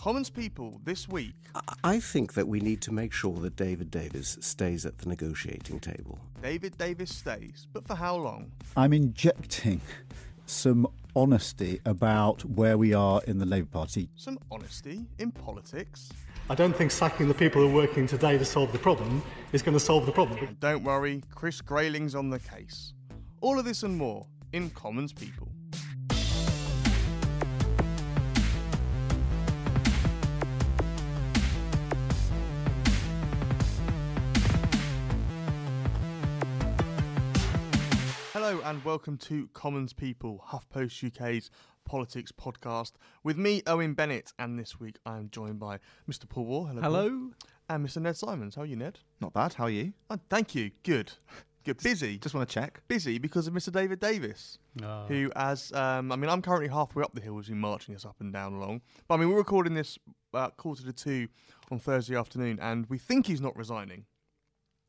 Commons People this week, I think that we need to make sure that David Davis stays at the negotiating table. David Davis stays, but for how long? I'm injecting some honesty about where we are in the Labour Party. Some honesty in politics. I don't think sacking the people who are working today to solve the problem is going to solve the problem. And don't worry, Chris Grayling's on the case. All of this and more in Commons People. And welcome to Commons People, HuffPost UK's politics podcast, with me, Owen Bennett, and this week I am joined by Mr. Paul Waugh. Hello. Paul. Hello. And Mr. Ned Simons. How are you, Ned? Not bad. How are you? Oh, thank you. Good. Good. Busy. Just want to check. Busy because of Mr. David Davis, Oh. who, as um, I mean, I'm currently halfway up the hill as we marching us up and down along. But I mean, we're recording this uh, quarter to two on Thursday afternoon, and we think he's not resigning.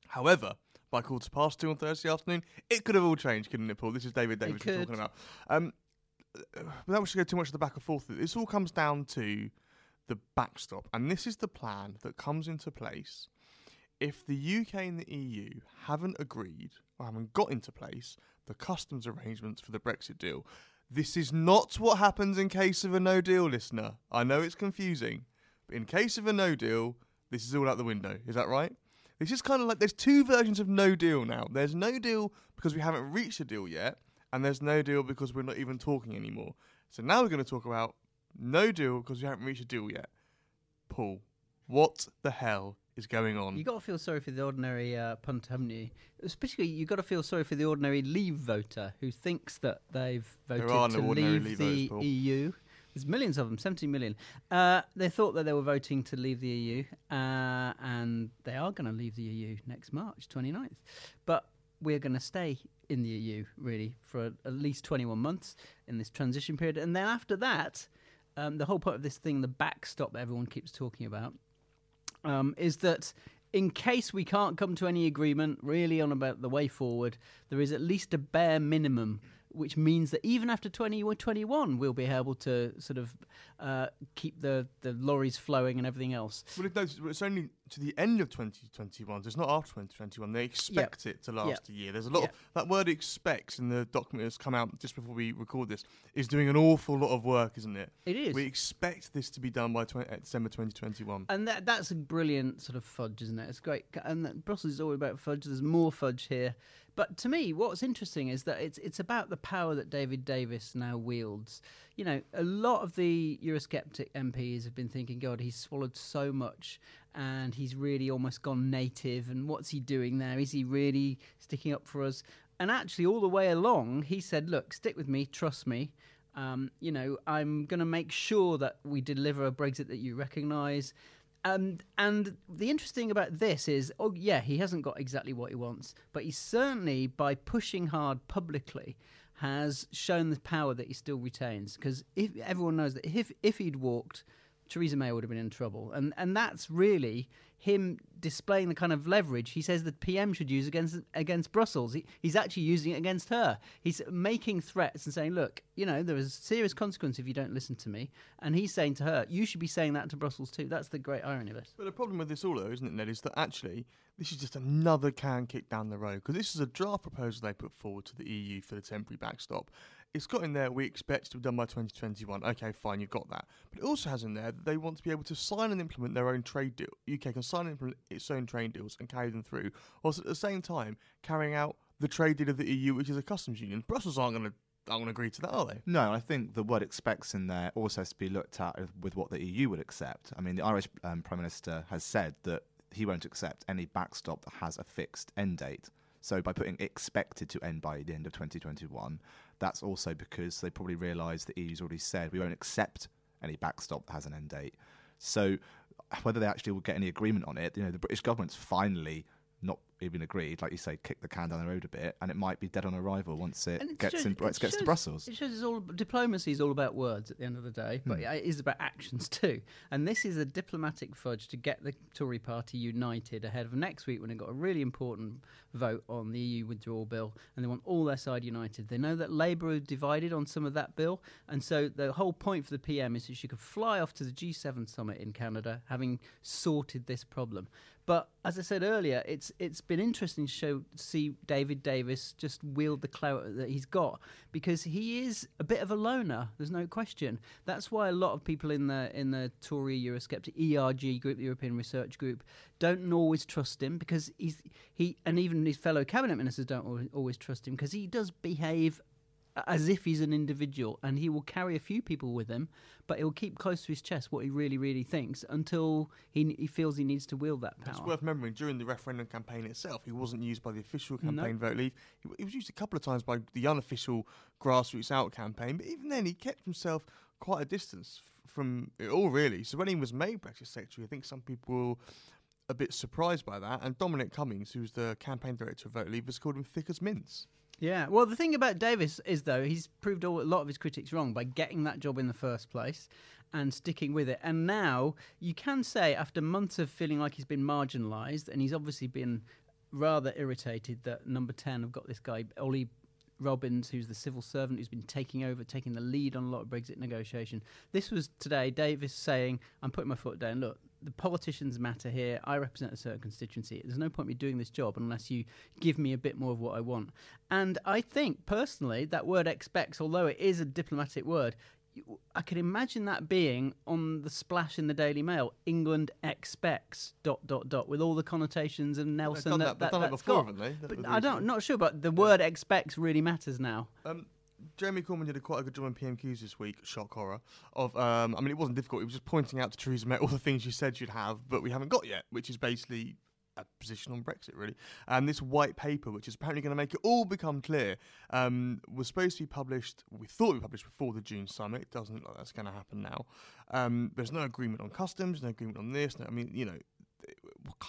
However, by quarter past two on Thursday afternoon, it could have all changed, couldn't it, Paul? This is David Davis we're talking about. Um, without wishing to go too much to the back and forth, this all comes down to the backstop, and this is the plan that comes into place if the UK and the EU haven't agreed or haven't got into place the customs arrangements for the Brexit deal. This is not what happens in case of a no deal, listener. I know it's confusing, but in case of a no deal, this is all out the window. Is that right? This is kind of like there's two versions of no deal now. There's no deal because we haven't reached a deal yet, and there's no deal because we're not even talking anymore. So now we're going to talk about no deal because we haven't reached a deal yet. Paul, what the hell is going on? You've got to feel sorry for the ordinary uh, punt, haven't you? Especially, you've got to feel sorry for the ordinary Leave voter who thinks that they've voted to leave Leave the voters. EU. There's millions of them, 70 million. Uh, they thought that they were voting to leave the EU, uh, and they are going to leave the EU next March 29th. But we're going to stay in the EU, really, for at least 21 months in this transition period. And then after that, um, the whole point of this thing, the backstop that everyone keeps talking about, um, is that in case we can't come to any agreement really on about the way forward, there is at least a bare minimum, which means that even after 2021, we'll be able to sort of uh, keep the, the lorries flowing and everything else. Well, it, no, it's- only to the end of 2021. So it's not after 2021. They expect it to last a year. There's a lot of that word "expects" in the document that's come out just before we record this is doing an awful lot of work, isn't it? It is. We expect this to be done by 20, uh, December 2021. And that that's a brilliant sort of fudge, isn't it? It's great. And Brussels is all about fudge. There's more fudge here. But to me, what's interesting is that it's it's about the power that David Davis now wields. You know, a lot of the Eurosceptic MPs have been thinking, God, he's swallowed so much and he's really almost gone native. And what's he doing there? Is he really sticking up for us? And actually, all the way along, he said, Look, stick with me, trust me. Um, you know, I'm going to make sure that we deliver a Brexit that you recognise. And and the interesting about this is, oh yeah, he hasn't got exactly what he wants, but he certainly, by pushing hard publicly, has shown the power that he still retains. Because if everyone knows that if if he'd walked, Theresa May would have been in trouble, and and that's really him displaying the kind of leverage he says the PM should use against against Brussels. He, he's actually using it against her. He's making threats and saying, "Look, you know, there is serious consequence if you don't listen to me." And he's saying to her, "You should be saying that to Brussels too." That's the great irony of it. But the problem with this all, though, isn't it, Ned, is that actually this is just another can kick down the road because this is a draft proposal they put forward to the EU for the temporary backstop. It's got in there we expect to be done by 2021. Okay, fine, you've got that. But it also has in there that they want to be able to sign and implement their own trade deal. UK can sign and implement its own trade deals and carry them through, whilst at the same time carrying out the trade deal of the EU, which is a customs union. Brussels aren't going to going to agree to that, are they? No, I think the word expects in there also has to be looked at with what the EU would accept. I mean, the Irish um, Prime Minister has said that he won't accept any backstop that has a fixed end date. So by putting expected to end by the end of 2021, that's also because they probably realise the EU's already said we won't accept any backstop that has an end date. So whether they actually will get any agreement on it, you know, the British government's finally even agreed, like you say, kick the can down the road a bit, and it might be dead on arrival once it, it gets shows- in, it once it gets to Brussels. It shows it's all diplomacy is all about words at the end of the day, but Hmm. it is about actions too. And this is a diplomatic fudge to get the Tory party united ahead of next week when they've got a really important vote on the EU withdrawal bill, and they want all their side united. They know that Labour are divided on some of that bill, and so the whole point for the PM is that she could fly off to the G7 summit in Canada, having sorted this problem. But as I said earlier, it's it's been interesting to show see David Davis just wield the clout that he's got because he is a bit of a loner. There's no question. That's why a lot of people in the in the Tory Eurosceptic ERG group, the European Research Group, don't always trust him because he's he and even his fellow cabinet ministers don't al- always trust him because he does behave as if he's an individual and he will carry a few people with him but he'll keep close to his chest what he really really thinks until he, he feels he needs to wield that power It's worth remembering during the referendum campaign itself, he wasn't used by the official campaign vote leave. He, he was used a couple of times by the unofficial grassroots out campaign, but even then, he kept himself quite a distance f- from it all, really. So when he was made Brexit secretary, I think some people were a bit surprised by that. And Dominic Cummings, who's the campaign director of Vote Leave, has called him thick as mince. Yeah, well, the thing about Davis is, though, he's proved all, a lot of his critics wrong by getting that job in the first place and sticking with it. And now you can say, after months of feeling like he's been marginalised, and he's obviously been rather irritated that number 10 have got this guy, Ollie Robbins, who's the civil servant who's been taking over, taking the lead on a lot of Brexit negotiation. This was today Davis saying, I'm putting my foot down. Look, the politicians matter here. I represent a certain constituency. There's no point me doing this job unless you give me a bit more of what I want. And I think, personally, that word expects, although it is a diplomatic word, I can imagine that being on the splash in the Daily Mail. England expects dot dot dot with all the connotations and Nelson done that, that- they've done it before, got. haven't they? That But I don't, not sure, but the word expects really matters now. Um, Jeremy Corbyn did a quite a good job on PMQs this week. Shock horror of. Um, I mean, it wasn't difficult. It was just pointing out to Theresa May all the things you said you'd have, but we haven't got yet, which is basically a position on Brexit, really. And this white paper, which is apparently going to make it all become clear, um, was supposed to be published. We thought it would be published before the June summit. It doesn't look like that's going to happen now. Um, there's no agreement on customs, no agreement on this. No, I mean, you know,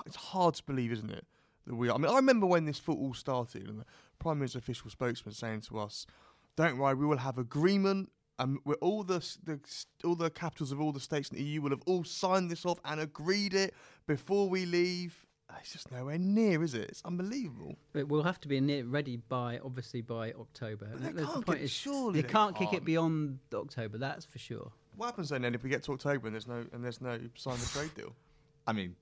it's hard to believe, isn't it? That we. Are. I mean, I remember when this foot all started, and the Prime Minister's official spokesman saying to us, "Don't worry, we will have agreement." Um, where all the, the all the capitals of all the states in the EU will have all signed this off and agreed it before we leave. It's just nowhere near, is it? It's unbelievable. It will have to be near, ready by obviously by October. But they can't point get- is surely they they can't kick it beyond October. That's for sure. What happens then, then if we get to October and there's no and there's no signed the trade deal? I mean,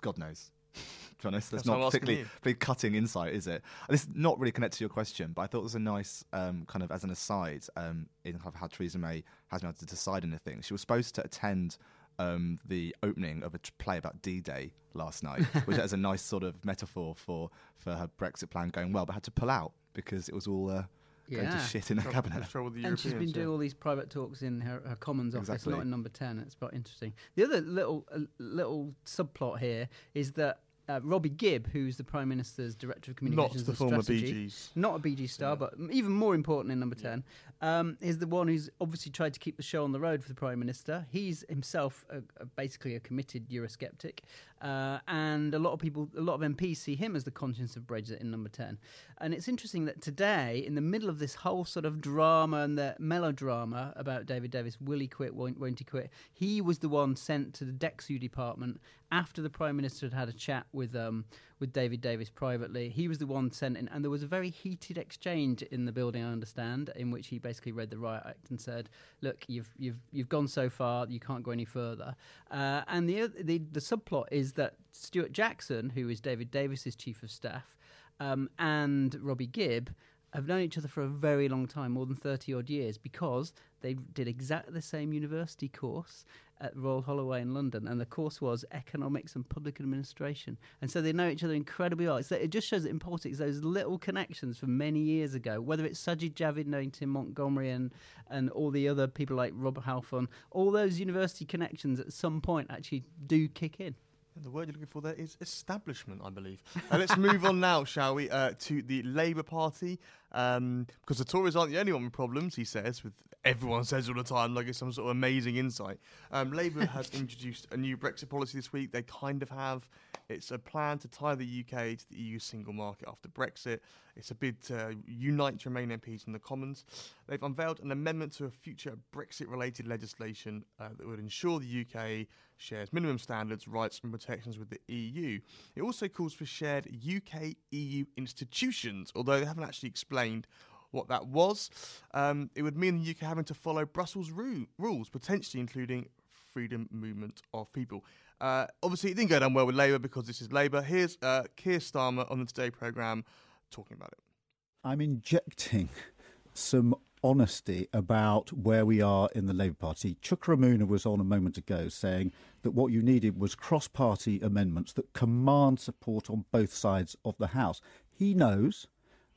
God knows. To be honest, that's, That's not I'm particularly you. very cutting insight, is it? And This is not really connected to your question, but I thought it was a nice um, kind of as an aside um, in kind of how Theresa May has been able to decide anything. She was supposed to attend um, the opening of a t- play about D-Day last night, which is a nice sort of metaphor for for her Brexit plan going well, but had to pull out because it was all uh, going to shit in her Trouble- cabinet. the And she's been yeah. doing all these private talks in her, her Commons office, Exactly. not in Number Ten. It's quite interesting. The other little uh, little subplot here is that uh, Robbie Gibb, who's the Prime Minister's Director of Not Communications the and former Strategy, Bee Gees. not a BG star, but even more important in number 10, um, is the one who's obviously tried to keep the show on the road for the Prime Minister. He's himself a, a, basically a committed Eurosceptic, uh, and a lot of people, a lot of MPs see him as the conscience of Brexit in number 10. And it's interesting that today, in the middle of this whole sort of drama and the melodrama about David Davis, will he quit, won't, won't he quit, he was the one sent to the DExEU department after the Prime Minister had had a chat with um, with David Davis privately. He was the one sent in, and there was a very heated exchange in the building. I understand, in which he basically read the riot act and said, "Look, you've you've you've gone so far, you can't go any further." Uh, and the, the the subplot is that Stuart Jackson, who is David Davis's chief of staff, um, and Robbie Gibb have known each other for a very long time, more than 30 odd years, because they did exactly the same university course at Royal Holloway in London, and the course was economics and public administration. And so they know each other incredibly well. It's, it just shows that in politics, those little connections from many years ago, whether it's Sajid Javid knowing Tim Montgomerie and, and all the other people like Robert Halfon, all those university connections at some point actually do kick in. The word you're looking for there is establishment, I believe. Uh, let's move on now, shall we, uh, to the Labour Party. Um, because the Tories aren't the only one with problems, he says, with everyone says all the time, like it's some sort of amazing insight. Um, Labour has introduced a new Brexit policy this week. They kind of have. It's a plan to tie the UK to the EU single market after Brexit. It's a bid to unite Remain MPs in the Commons. They've unveiled an amendment to a future Brexit related legislation uh, that would ensure the UK shares minimum standards, rights, and protections with the EU. It also calls for shared UK EU institutions, although they haven't actually explained what that was. Um, it would mean the UK having to follow Brussels ru- rules, potentially including freedom movement of people. Uh, obviously, it didn't go down well with Labour because this is Labour. Here's uh, Keir Starmer on the Today programme talking about it. I'm injecting some honesty about where we are in the Labour Party. Chuka Umunna was on a moment ago saying that what you needed was cross party amendments that command support on both sides of the House. He knows,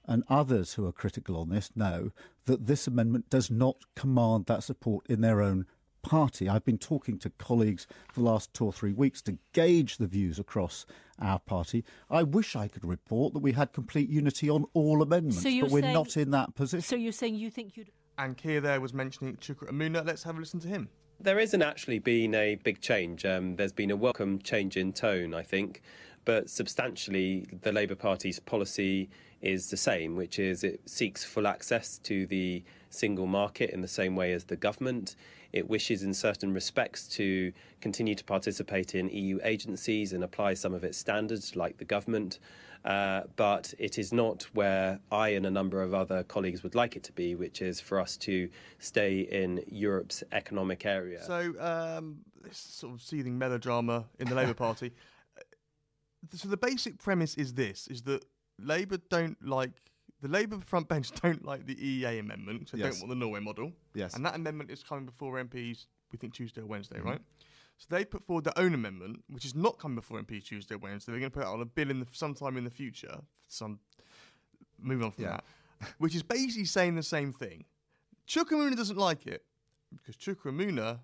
and others who are critical on this know, that this amendment does not command that support in their own party. I've been talking to colleagues for the last two or three weeks to gauge the views across our party. I wish I could report that we had complete unity on all amendments, So but we're saying- not in that position. So you're saying you think you'd. And Keir there was mentioning Chuka Umunna. Let's have a listen to him. There isn't actually been a big change. Um, there's been a welcome change in tone, I think, but substantially, the Labour Party's policy is the same, which is it seeks full access to the single market in the same way as the government. It wishes, in certain respects, to continue to participate in EU agencies and apply some of its standards, like the government. Uh, but it is not where I and a number of other colleagues would like it to be, which is for us to stay in Europe's economic area. So, um, this sort of seething melodrama in the Labour Party. So the basic premise is this: is that Labour don't like the Labour front bench don't like the EEA amendment, so they Yes. don't want the Norway model. Yes. and that amendment is coming before MPs. We think Tuesday or Wednesday, Mhm. right? So they put forward their own amendment, which is not coming before MPs Tuesday or Wednesday. They're going to put it on a bill in the, sometime in the future. Some moving on from Yeah. that, which is basically saying the same thing. Chuka Umunna doesn't like it because Chuka Umunna,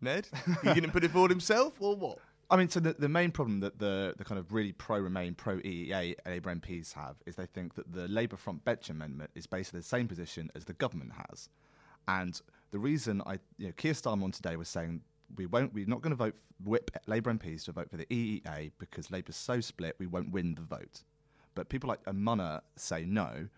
Ned, he didn't put it forward himself, or what? I mean, so the, the main problem that the, the kind of really pro Remain, pro EEA Labour MPs have is they think that the Labour front bench amendment is basically the same position as the government has. And the reason I, you know, Keir Starmer on today was saying we won't, we're not going to vote, whip Labour MPs to vote for the EEA because Labour's so split we won't win the vote. But people like Umunna say no,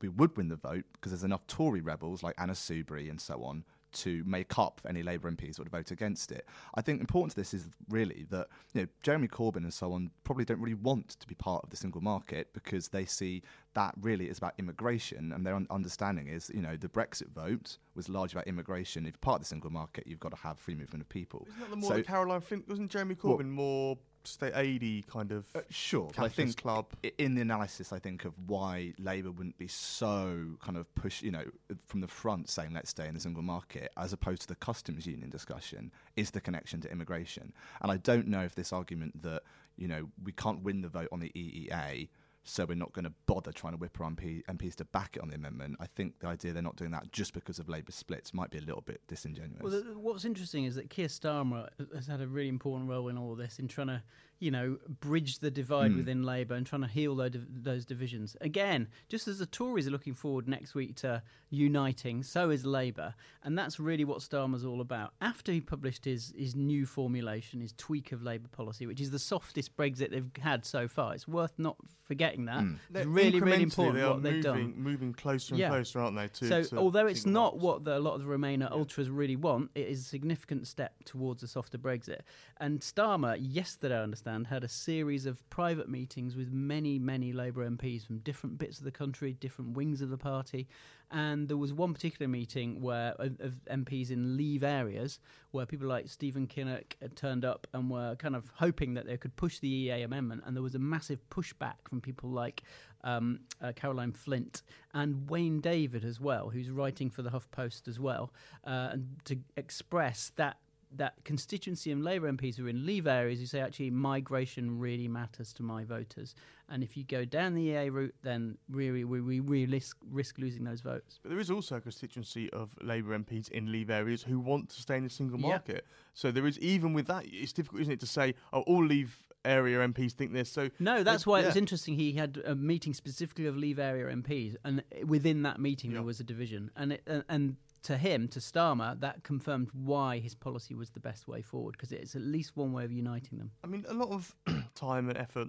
we would win the vote because there's enough Tory rebels like Anna Soubry and so on to make up for any Labour MPs that would vote against it. I think important to this is really that you know Jeremy Corbyn and so on probably don't really want to be part of the single market because they see that really is about immigration and their un- understanding is you know the Brexit vote was largely about immigration. If you're part of the single market, you've got to have free movement of people. Isn't that the more So- Caroline Flint? Wasn't Jeremy Well- Corbyn more state aidy kind of? Uh, sure, I think club. in the analysis, I think of why Labour wouldn't be so kind of push, you know, from the front saying let's stay in the single market, as opposed to the customs union discussion, is the connection to immigration. And I don't know if this argument that you know we can't win the vote on the EEA. So we're not going to bother trying to whip our MP, MPs to back it on the amendment. I think the idea they're not doing that just because of Labour splits might be a little bit disingenuous. Well, what's interesting is that Keir Starmer has had a really important role in all this in trying to, you know, bridge the divide Mm. within Labour and trying to heal those, those divisions. Again, just as the Tories are looking forward next week to uniting, so is Labour, and that's really what Starmer's all about. After he published his his new formulation, his tweak of Labour policy, which is the softest Brexit they've had so far, it's worth not forgetting that. Mm. It's They're really, really important they are what they've moving, done. moving closer and Yeah. closer, aren't they? To, so, to although it's not markets. what the, a lot of the Remainer ultras really want, it is a significant step towards a softer Brexit. And Starmer, yesterday, I understand, had a series of private meetings with many, many Labour MPs from different bits of the country, different wings of the party. And there was one particular meeting where of, of MPs in Leave areas, where people like Stephen Kinnock turned up and were kind of hoping that they could push the EA amendment. And there was a massive pushback from people like um, uh, Caroline Flint and Wayne David as well, who's writing for the HuffPost as well, uh, and to express that that constituency of Labour MPs who are in Leave areas who say actually migration really matters to my voters, and if you go down the EA route, then really we, we risk, risk losing those votes. But there is also a constituency of Labour MPs in Leave areas who want to stay in the single market. So there is even with that, it's difficult, isn't it, to say, oh, all Leave area MPs think this. So No, that's why it was interesting. He had a meeting specifically of Leave area MPs, and within that meeting Yeah. there was a division. And it, and- and to him, to Starmer, that confirmed why his policy was the best way forward because it's at least one way of uniting them. I mean, a lot of time and effort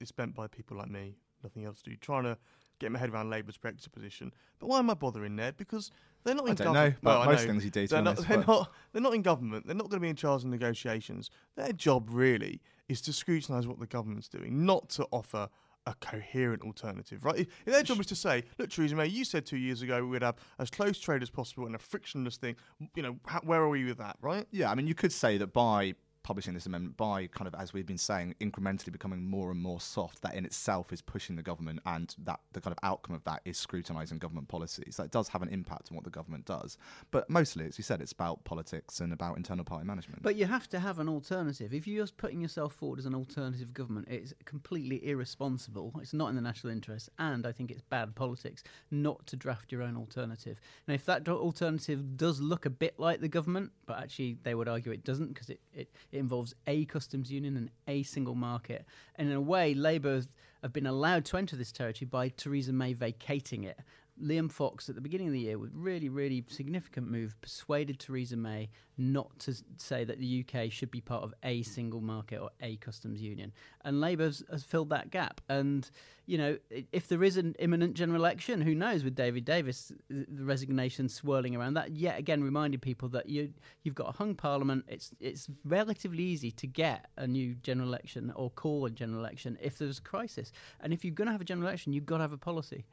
is spent by people like me, nothing else to do, trying to get my head around Labour's Brexit position. But why am I bothering, Ned? Because they're not in government. Well, most know. things you do, They're not, honest, they're, not, they're not in government. They're not going to be in charge of negotiations. Their job, really, is to scrutinise what the government's doing, not to offer a coherent alternative, right? If, their job is to say, look, Theresa May, you said two years ago we would have as close trade as possible and a frictionless thing. You know, how, where are we with that, right? Yeah, I mean, you could say that by publishing this amendment, by kind of, as we've been saying, incrementally becoming more and more soft, that in itself is pushing the government, and that the kind of outcome of that is scrutinising government policies. That does have an impact on what the government does. But mostly, as you said, it's about politics and about internal party management. But you have to have an alternative. If you're just putting yourself forward as an alternative government, it's completely irresponsible. It's not in the national interest, and I think it's bad politics not to draft your own alternative. Now, if that alternative does look a bit like the government, but actually they would argue it doesn't because it, it, it involves a customs union and a single market, and in a way, Labour have been allowed to enter this territory by Theresa May vacating it. Liam Fox at the beginning of the year, with really, really significant move, persuaded Theresa May not to say that the UK should be part of a single market or a customs union. And Labour has, filled that gap. And, you know, if there is an imminent general election, who knows with David Davis, the resignation swirling around, that yet again reminded people that you, you've got a hung parliament. It's, it's relatively easy to get a new general election or call a general election if there's a crisis. And if you're going to have a general election, you've got to have a policy.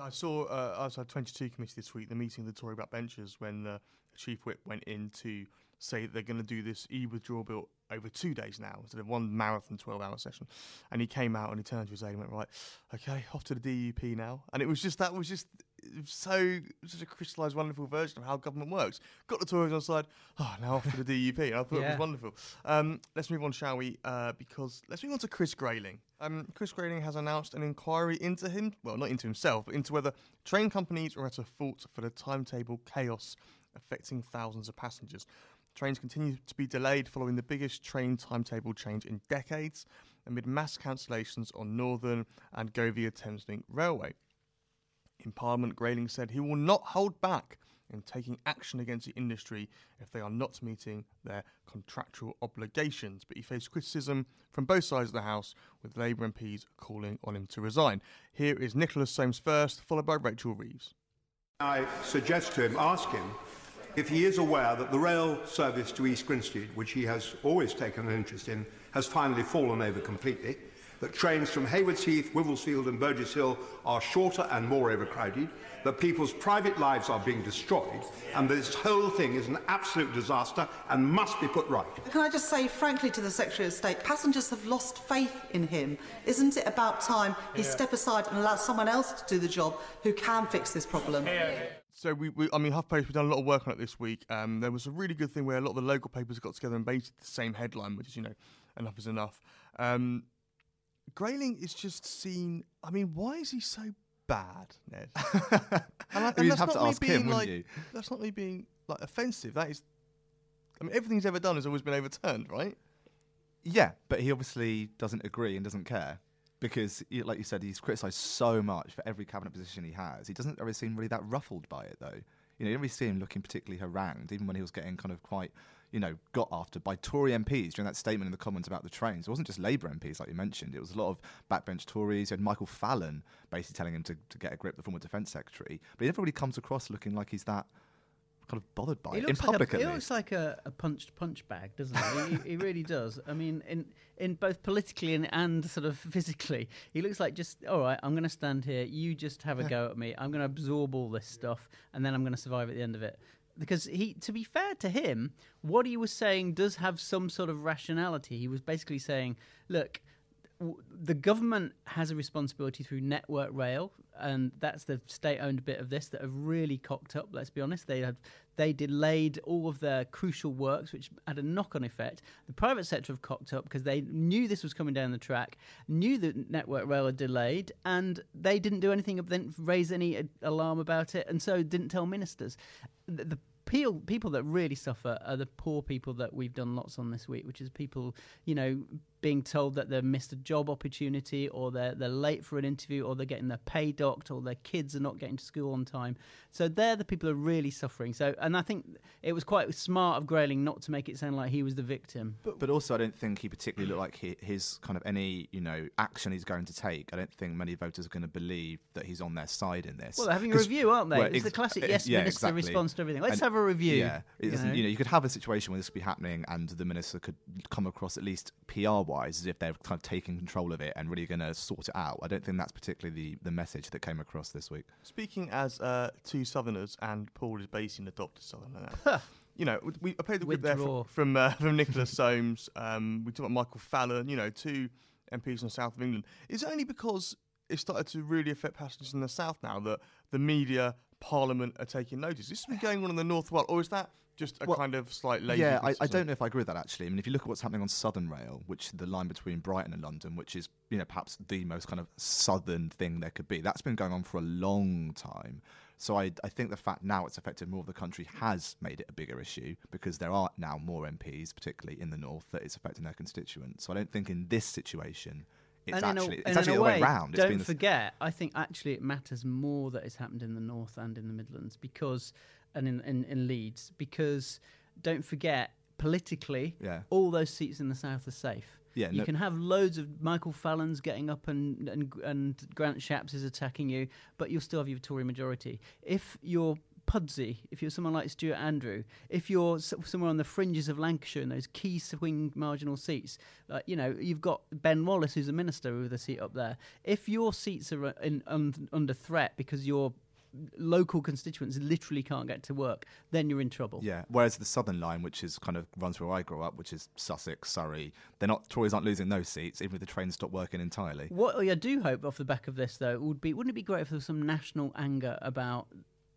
I saw uh, outside 22 committee this week the meeting of the Tory backbenchers when the chief whip went in to say they're going to do this e-withdrawal bill over two days now instead of one marathon 12-hour session. And he came out and he turned to his aide and went, right, okay, off to the DUP now. And it was just, that was just so, such a crystallised, wonderful version of how government works. Got the Tories on side, oh, now off to the DUP. I thought it was wonderful. Um, let's move on, shall we? Uh, because let's move on to Chris Grayling. Um, Chris Grayling has announced an inquiry into him, well, not into himself, but into whether train companies are at a fault for the timetable chaos affecting thousands of passengers. Trains continue to be delayed following the biggest train timetable change in decades amid mass cancellations on Northern and Govia Thameslink Railway. In Parliament, Grayling said he will not hold back in taking action against the industry if they are not meeting their contractual obligations. But he faced criticism from both sides of the House, with Labour MPs calling on him to resign. Here is Nicholas Soames first, followed by Rachel Reeves. I suggest to him, ask him, if he is aware that the rail service to East Grinstead, which he has always taken an interest in, has finally fallen over completely, that trains from Haywards Heath, Wivelsfield and Burgess Hill are shorter and more overcrowded, that people's private lives are being destroyed, and this whole thing is an absolute disaster and must be put right. Can I just say, frankly, to the Secretary of State, passengers have lost faith in him. Isn't it about time he step aside and allow someone else to do the job who can fix this problem? So we, we I mean, HuffPost, we've done a lot of work on it this week. Um, there was a really good thing where a lot of the local papers got together and based the same headline, which is, you know, enough is enough. Um, Grayling is just seen. I mean, why is he so bad, Ned? and, I, and You'd that's have not to me ask him, being wouldn't like, you? That's not me being like offensive. That is. I mean, everything he's ever done has always been overturned, right? Yeah, but he obviously doesn't agree and doesn't care because, like you said, he's criticised so much for every cabinet position he has. He doesn't ever seem really that ruffled by it, though. You know, you don't really see him looking particularly harangued, even when he was getting kind of quite, you know, got after by Tory MPs during that statement in the Commons about the trains. It wasn't just Labour MPs, like you mentioned. It was a lot of backbench Tories. You had Michael Fallon basically telling him to, to get a grip, the former Defence Secretary. But he never really comes across looking like he's that kind of bothered by He it. In public, like a, he looks like a, a punched punch bag, doesn't he? he? He really does. I mean, in in both politically and, and sort of physically, he looks like just all right. I'm going to stand here. You just have a go at me. I'm going to absorb all this stuff, and then I'm going to survive at the end of it. Because he, to be fair to him, what he was saying does have some sort of rationality. He was basically saying, "Look, the government has a responsibility through Network Rail, and that's the state-owned bit of this that have really cocked up. Let's be honest; they had they delayed all of their crucial works, which had a knock-on effect. The private sector have cocked up because they knew this was coming down the track, knew that Network Rail had delayed, and they didn't do anything, didn't raise any alarm about it, and so didn't tell ministers. The, the people that really suffer are the poor people that we've done lots on this week, which is people you know being told that they've missed a job opportunity or they're they're late for an interview or they're getting their pay docked or their kids are not getting to school on time. So they're the people who are really suffering. So and I think it was quite smart of Grayling not to make it sound like he was the victim. But, but also, I don't think he particularly looked like he, his kind of any you know action he's going to take. I don't think many voters are going to believe that he's on their side in this. Well, they're having a review, aren't they? well, it's ex- the classic uh, yes yeah, minister exactly. response to everything. Let's And- have a review. Yeah, you know? you know, you could have a situation where this could be happening, and the minister could come across at least PR wise as if they're kind of taking control of it and really going to sort it out. I don't think that's particularly the, the message that came across this week. Speaking as uh, two Southerners, and Paul is basically an adopted Southerner now. you know, we- we I played the clip there from from, uh, from Nicholas Soames. Um, we talked about Michael Fallon. You know, two MPs from the south of England. Is it only because it started to really affect passengers in the south now that the media, Parliament are taking notice? This has been going on in the north well, or is that just a Well, kind of slight lazy? Yeah, I, I don't know if I agree with that actually. I mean, if you look at what's happening on Southern Rail, which is the line between Brighton and London, which is you know perhaps the most kind of southern thing there could be, that's been going on for a long time. So I, I think the fact now it's affected more of the country has made it a bigger issue because there are now more MPs, particularly in the north, that it's affecting their constituents. So I don't think in this situation it's and in a- it's actually the way way, round. It's Don't forget, I think actually it matters more that it's happened in the north and in the Midlands because, and in, in, in Leeds, because don't forget, politically, Yeah. all those seats in the south are safe. Yeah, you no- can have loads of Michael Fallons getting up and, and and Grant Shapps is attacking you, but you'll still have your Tory majority. If you're Pudsey, if you're someone like Stuart Andrew, if you're somewhere on the fringes of Lancashire in those key swing marginal seats, uh, you know you've got Ben Wallace, who's a minister with a seat up there. If your seats are uh, in, un, under threat because your local constituents literally can't get to work, then you're in trouble. Yeah. Whereas the Southern line, which is kind of runs where I grew up, which is Sussex, Surrey, they're not Tories aren't losing those seats, even if the trains stop working entirely. What I do hope off the back of this, though, would be wouldn't it be great if there was some national anger about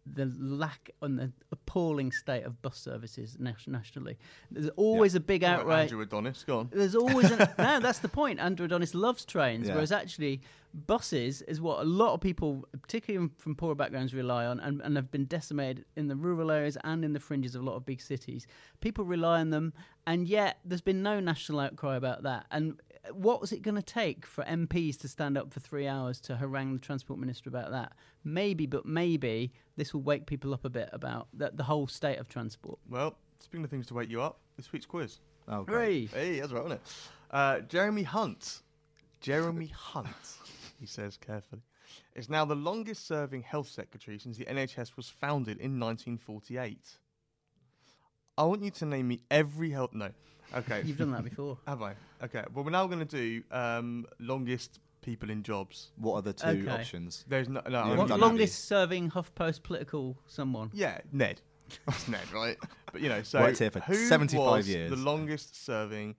the lack and the appalling state of bus services nationally? There's always a big outright. Andrew Adonis, go on. There's always an, no. That's the point. Andrew Adonis loves trains, Yeah. whereas actually buses is what a lot of people, particularly from poorer backgrounds, rely on, and, and have been decimated in the rural areas and in the fringes of a lot of big cities. People rely on them, and yet there's been no national outcry about that. And what was it going to take for MPs to stand up for three hours to harangue the transport minister about that? Maybe, but maybe this will wake people up a bit about the, the whole state of transport. Well, speaking of things to wake you up, this week's quiz. Oh, great. Hooray! Hey, that's right, wasn't it? Uh, Jeremy Hunt. Jeremy Hunt, he says carefully, is now the longest serving health secretary since the NHS was founded in 1948. I want you to name me every health. No. Okay. You've done that before. Have I? Okay. Well, we're now going to do um, longest people in jobs. What are the two Okay. options? There's no. no I'm haven't What done that, longest serving HuffPost political someone? Yeah, Ned. That's Ned, right? But you know, so Worked here for who 75 was years. The longest serving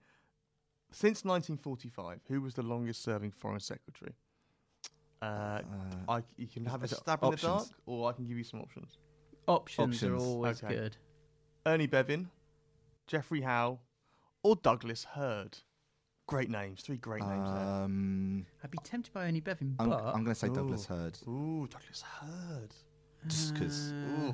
since 1945. Who was the longest serving foreign secretary? Uh, I, you can have a is it stab in the options? dark, or I can give you some options. Options, are Options. always Okay. good. Ernie Bevin, Geoffrey Howe, or Douglas Hurd. Great names. Three great names there. Um, I'd be tempted by Ernie Bevin, I'm, but I'm going to say Douglas Ooh. Hurd, Ooh, Douglas Hurd. just because. Uh,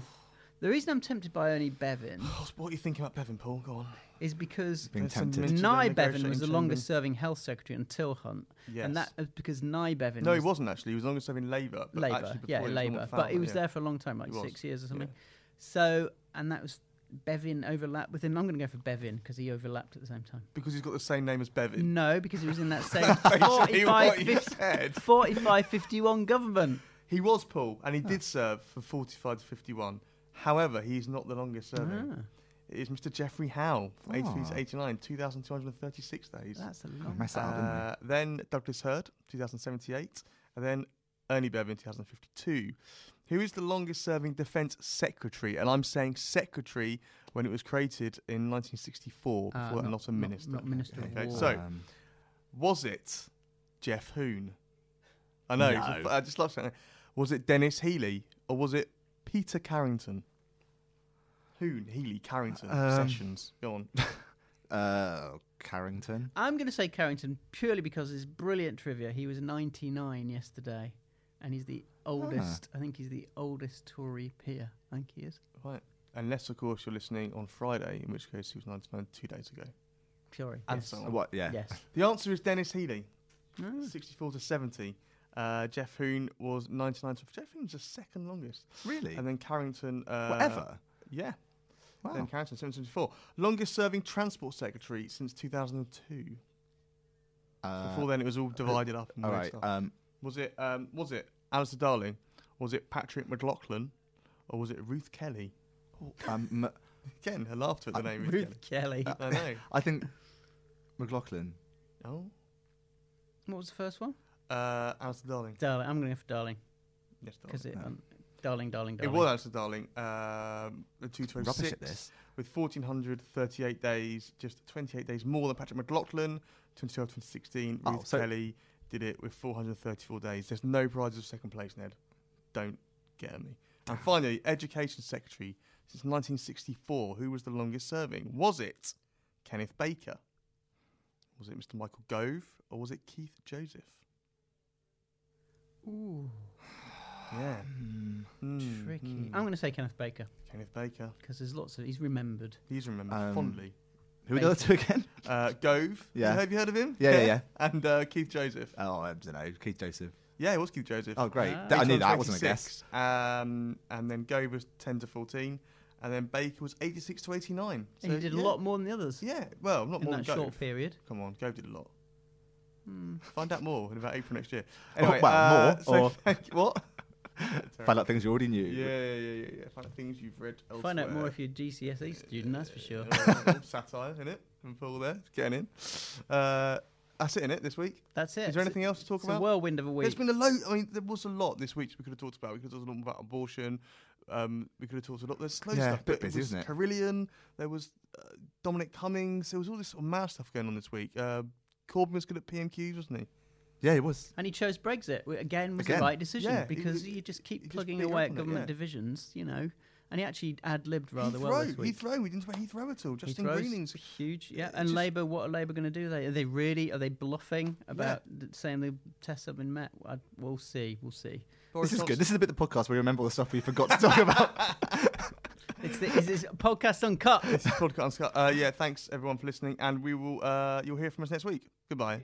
the reason I'm tempted by Ernie Bevin Oh, what are you thinking about Bevin, Paul? Go on. is because Being There's some tempted. mention- Nye the Bevan was the longest serving health secretary until Hunt, Yes. and that was because Nye Bevan. no, he was wasn't actually. He was longest serving Labour. Labour, actually before yeah, he was Labour, but he was yeah. there for a long time, like six years or yeah. something. So, and that was Bevin overlapped with him. I'm going to go for Bevin because he overlapped at the same time. Because he's got the same name as Bevin. No, because he was in that same Actually, 45, what you 50 said. 45 51 government. He was Paul, and he did serve for 45 to 51. However, he's not the longest serving. Ah, It is Mr. Geoffrey Howe, 83 to Ah. 89, 2,236 days. that's a I long messed that up. Uh, then Douglas Hurd, 2078, and then Ernie Bevin, 2052. Who is the longest serving defence secretary? And I'm saying secretary when it was created in 1964, Ah, before, not- not a minister. not Minister of Okay, War. so was it Geoff Hoon? I know. No. I just love saying. it. Was it Denis Healey or was it Peter Carrington? Hoon, Healey, Carrington, Um, Sessions. Go on. Uh, Carrington. I'm going to say Carrington purely because it's brilliant trivia. He was 99 yesterday, and he's the oldest. I think he's the oldest Tory peer. I think he is. Right. Unless, of course, you're listening on Friday, in which case he was 99 two days ago. Sorry. And yes. so on. What? Yeah. Yes. The answer is Denis Healey, Ah. 64 to 70. Uh, Geoff Hoon was 99 to. Geoff Hoon was the second longest. Really? And then Carrington. Uh, Whatever. Yeah. Wow. Then Carrington, 774. Longest serving transport secretary since 2002. Uh, Before then, it was all divided up. And all weird right. stuff. Um, was it um, was it Alistair Darling? Was it Patrick McLoughlin? Or was it Ruth Kelly? um, Again, I laughed at the Uh, name. Ruth Ruth Kelly. Kelly. I know. I think McLoughlin. Oh. What was the first one? Uh, Alistair Darling. Darling. I'm going to go for Darling Yes, because Darling. it. Um, darling, darling, It was Alistair Darling. Um, the two twelve Rubbish at this. with 1,438 days, just 28 days more than Patrick McLoughlin. 2012 2016. Oh, Ruth so- Kelly did it with 434 days. There's no prizes of second place, Ned. Don't get at me. And finally, Education Secretary since 1964. Who was the longest serving? Was it Kenneth Baker? Was it Mr. Michael Gove? Or was it Keith Joseph? Ooh, Yeah. Mm, tricky. mm. I'm going to say Kenneth Baker Kenneth Baker. because there's lots of. He's remembered. He's remembered Um, fondly. Who were the other two again? Uh, Gove. Yeah. Have you heard of him? Yeah, yeah, yeah. And uh, Keith Joseph. Oh, I don't know. Keith Joseph. Yeah, it was Keith Joseph. Oh, great. Ah. Th- I knew that. one wasn't a guess. Um, and then Gove was 10 to 14. And then Baker was 86 to 89. So, he did yeah. a lot more than the others Yeah, well, not in more that than Gove. short period. Come on, Gove did a lot. Hmm. Find out more in about April next year. Oh, Anyway, well, uh, more, so or- thank you- what? Find out things you already knew. Yeah, yeah, yeah, yeah, yeah. Find out things you've read elsewhere. Find out more if you're a GCSE student. That's for sure. Satire in it from Paul there, getting in. Uh, that's it in it this week. That's it. Is there It's- anything else to talk it's about? a whirlwind of a week. There's been a lot. I mean, there was a lot this week we could have talked about. We could have talked about abortion. Um, we could have talked a lot. There's loads Yeah, of stuff. bit but busy, was isn't it? Carillion. There was uh, Dominic Cummings. There was all this sort of mad stuff going on this week. Uh, Corbyn was good at PMQs, wasn't he? Yeah, he was. And he chose Brexit. wh- Again, was Again. the right decision Yeah, because he- you just keep he plugging beat away at on it, government yeah. divisions, you know. And he actually ad libbed rather Heathrow, well this week. Heathrow. We didn't talk about Heathrow at all. Justine Heathrow's Greening's. huge, yeah. And just- Labour, what are Labour going to do? They are they really are they bluffing about th- saying the tests have been met? I, we'll see, we'll see. Boris This is good. This is a bit of the podcast where we remember all the stuff we forgot to talk about. It's the, is this podcast uncut? This is podcast. Unscut. Uh, yeah, thanks everyone for listening, and we will. Uh, you'll hear from us next week. Goodbye.